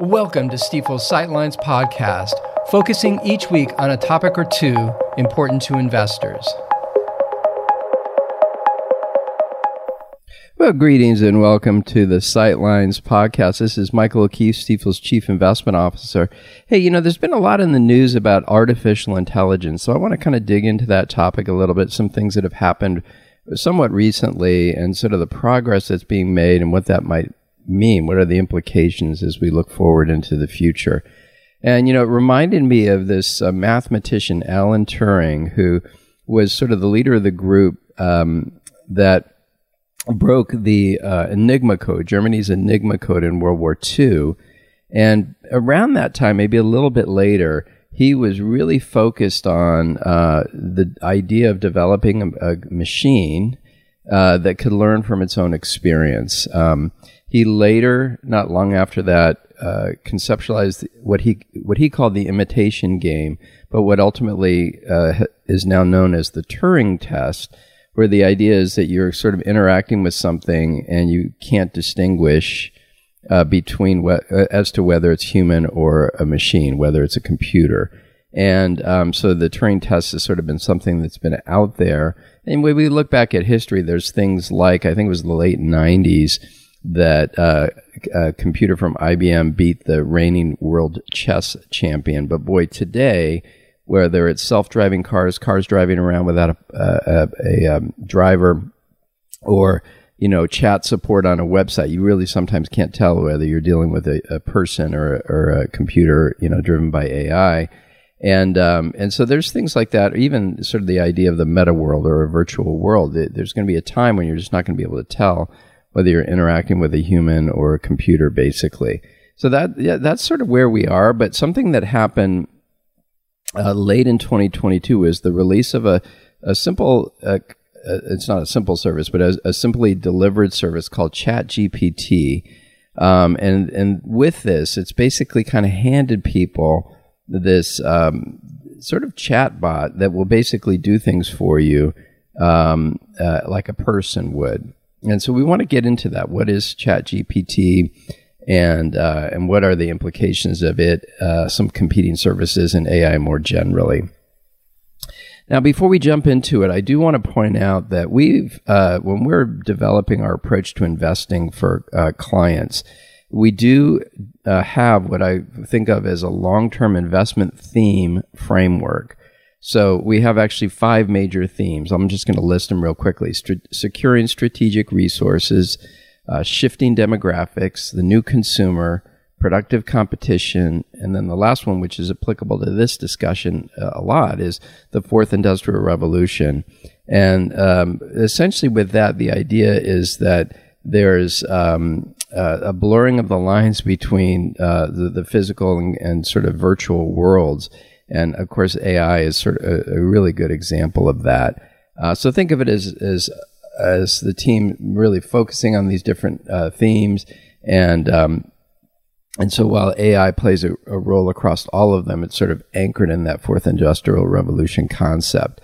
Welcome to Stifel's Sightlines podcast, focusing each week on a topic or two important to investors. Well, greetings and welcome to the Sightlines podcast. This is Michael O'Keefe, Stifel's Chief Investment Officer. Hey, you know, there's been a lot in the news about artificial intelligence, so I want to kind of dig into that topic a little bit, some things that have happened somewhat recently, and sort of the progress that's being made and what that might mean. What are the implications as we look forward into the future? And, you know, it reminded me of this uh, mathematician, Alan Turing, who was sort of the leader of the group um, that broke the uh, Enigma code, Germany's Enigma code in World War II. And around that time, maybe a little bit later, he was really focused on uh, the idea of developing a, a machine uh, that could learn from its own experience. Um, he later, not long after that, uh, conceptualized what he what he called the imitation game, but what ultimately uh, is now known as the Turing test, where the idea is that you're sort of interacting with something and you can't distinguish uh, between what, uh, as to whether it's human or a machine, whether it's a computer. And um, so the Turing test has sort of been something that's been out there. And when we look back at history, there's things like I think it was the late '90s that uh, a computer from IBM beat the reigning world chess champion. But boy, today whether it's self-driving cars, cars driving around without a, a, a, um, driver, or you know chat support on a website, you really sometimes can't tell whether you're dealing with a, a person or, or a computer, you know, driven by AI. And um, and so there's things like that, even sort of the idea of the meta world or a virtual world. There's going to be a time when you're just not going to be able to tell whether you're interacting with a human or a computer, basically. So that yeah, that's sort of where we are. But something that happened uh, late in 2022 is the release of a, a simple, uh, uh, it's not a simple service, but a, a simply delivered service called ChatGPT. Um, and, and with this, it's basically kind of handed people this um, sort of chat bot that will basically do things for you um, uh, like a person would. And so we want to get into that. What is ChatGPT? and uh, and what are the implications of it? Uh, some competing services and AI more generally. Now, before we jump into it, I do want to point out that we've uh, when we're developing our approach to investing for uh, clients, we do uh, have what I think of as a long-term investment theme framework. So we have actually five major themes. I'm just going to list them real quickly: St- securing strategic resources uh, shifting demographics, the new consumer, productive competition, and then the last one, which is applicable to this discussion uh, a lot, is the fourth industrial revolution. And um, essentially, with that, the idea is that there's um, uh, a blurring of the lines between uh, the, the, physical and, and, sort of virtual worlds. And of course, AI is sort of a, a really good example of that. Uh, so think of it as, as as the team really focusing on these different uh, themes and um, and so while AI plays a, a, role across all of them, it's sort of anchored in that fourth industrial revolution concept.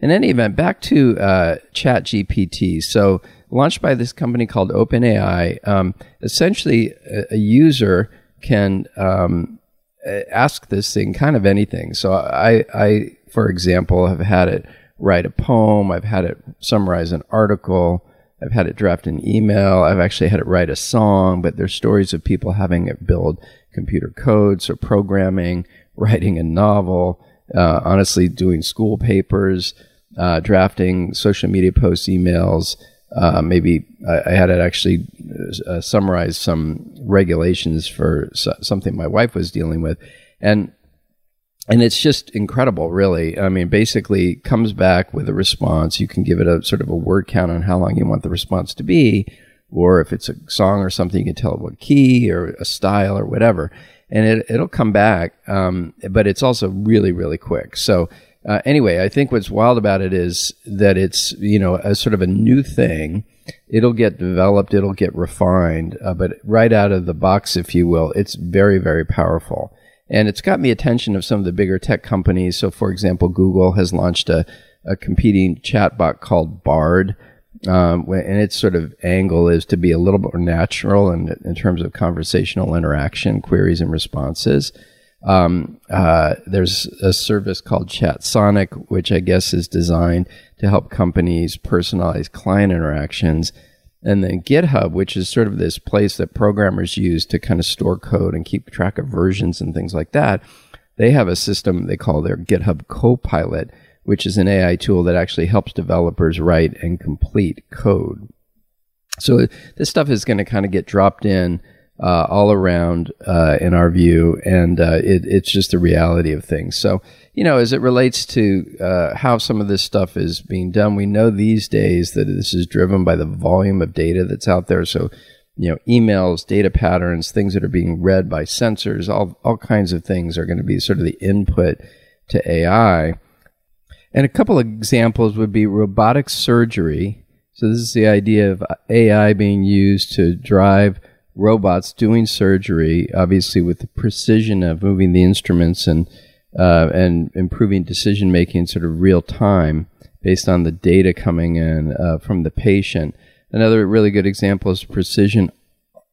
In any event, back to uh, ChatGPT. So launched by this company called OpenAI, um, essentially a, a, user can um, ask this thing kind of anything. So I, I, for example, have had it write a poem. I've had it summarize an article. I've had it draft an email. I've actually had it write a song, but there's stories of people having it build computer codes or programming, writing a novel, uh, honestly, doing school papers, uh, drafting social media posts, emails. Uh, maybe I, I, had it actually uh, summarize some regulations for so, something my wife was dealing with. And and it's just incredible, really. I mean, basically comes back with a response. You can give it a sort of a word count on how long you want the response to be, or if it's a song or something, you can tell it what key or a style or whatever, and it, it'll come back. Um, but it's also really, really quick. So uh, anyway, I think what's wild about it is that it's you know a sort of a new thing. It'll get developed, it'll get refined, uh, but right out of the box, if you will, it's very, very powerful. And it's got the attention of some of the bigger tech companies. So, for example, Google has launched a, a competing chatbot called Bard. Um, and its sort of angle is to be a little more natural in, in terms of conversational interaction, queries, and responses. Um, uh, there's a service called ChatSonic, which I guess is designed to help companies personalize client interactions. And then GitHub, which is sort of this place that programmers use to kind of store code and keep track of versions and things like that. They have a system they call their GitHub Copilot, which is an AI tool that actually helps developers write and complete code. So this stuff is going to kind of get dropped in uh, all around uh, in our view, and uh, it, it's just the reality of things. So, you know, as it relates to uh, how some of this stuff is being done, we know these days that this is driven by the volume of data that's out there. So, you know, emails, data patterns, things that are being read by sensors, all, all kinds of things are going to be sort of the input to AI. And a couple of examples would be robotic surgery. So, this is the idea of AI being used to drive robots doing surgery, obviously with the precision of moving the instruments and uh, and improving decision making sort of real time based on the data coming in uh, from the patient. Another really good example is precision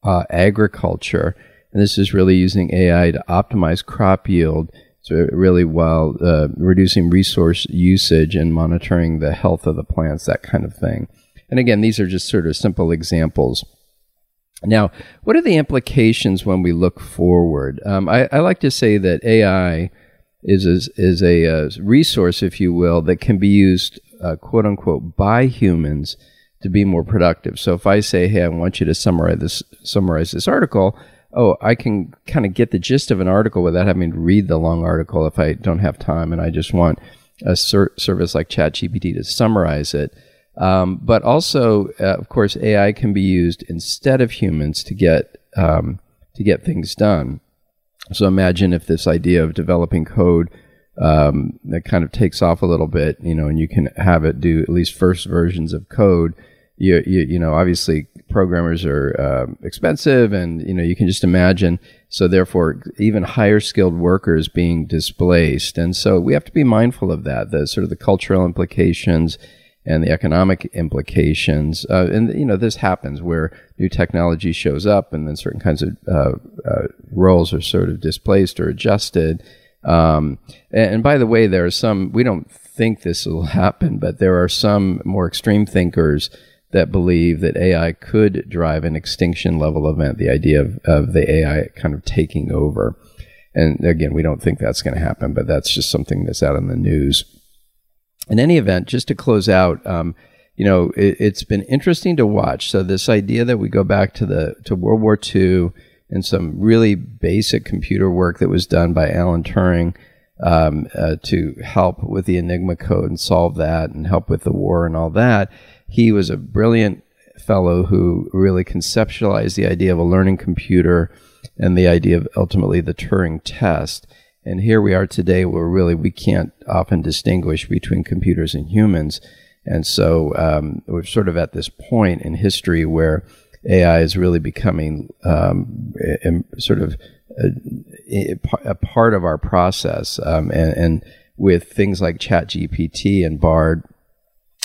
uh, agriculture, and this is really using AI to optimize crop yield. So really while uh, reducing resource usage and monitoring the health of the plants, that kind of thing. And again, these are just sort of simple examples. Now, what are the implications when we look forward? Um, I, I, like to say that AI is a, is a, uh, resource, if you will, that can be used, uh, quote unquote, by humans to be more productive. So if I say, "Hey, I want you to summarize this summarize this article," oh, I can kind of get the gist of an article without having to read the long article if I don't have time, and I just want a ser- service like ChatGPT to summarize it. Um, but also, uh, of course, AI can be used instead of humans to get um, to get things done. So imagine if this idea of developing code um, that kind of takes off a little bit, you know, and you can have it do at least first versions of code. You, you, you know, obviously programmers are uh, expensive, and you know you can just imagine. So therefore, even higher skilled workers being displaced, and so we have to be mindful of that. The sort of the cultural implications and the economic implications. Uh, and you know, this happens where new technology shows up, and then certain kinds of uh, uh, roles are sort of displaced or adjusted. Um, and, and, by the way, there are some. We don't think this will happen, but there are some more extreme thinkers that believe that AI could drive an extinction level event. The idea of, of the AI kind of taking over. And again, we don't think that's going to happen, but that's just something that's out in the news in any event, just to close out, um, you know, it, has been interesting to watch. So this idea that we go back to the to World War II and some really basic computer work that was done by Alan Turing um, uh, to help with the Enigma code and solve that and help with the war and all that. He was a brilliant fellow who really conceptualized the idea of a learning computer and the idea of ultimately the Turing test. And here we are today where really we can't often distinguish between computers and humans. And so um, we're sort of at this point in history where AI is really becoming um, sort of a, a, part of our process. Um, and, and, with things like ChatGPT and Bard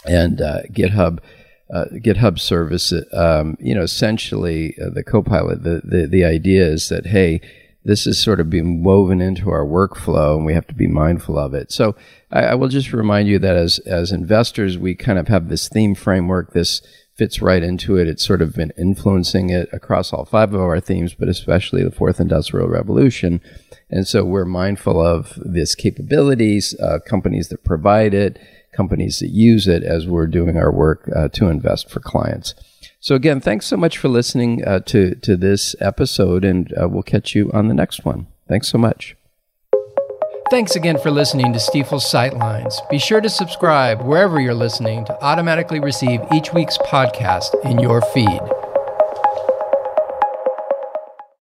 and uh, GitHub, uh, GitHub service, um, you know, essentially uh, the Copilot, the, the, the idea is that, hey, this is sort of being woven into our workflow and we have to be mindful of it. So I, I, will just remind you that as, as investors, we kind of have this theme framework. This fits right into it. It's sort of been influencing it across all five of our themes, but especially the fourth industrial revolution. And so we're mindful of this capabilities, uh, companies that provide it, companies that use it as we're doing our work uh, to invest for clients. So again, thanks so much for listening uh, to to this episode, and uh, we'll catch you on the next one. Thanks so much. Thanks again for listening to Stifel's Sightlines. Be sure to subscribe wherever you're listening to automatically receive each week's podcast in your feed.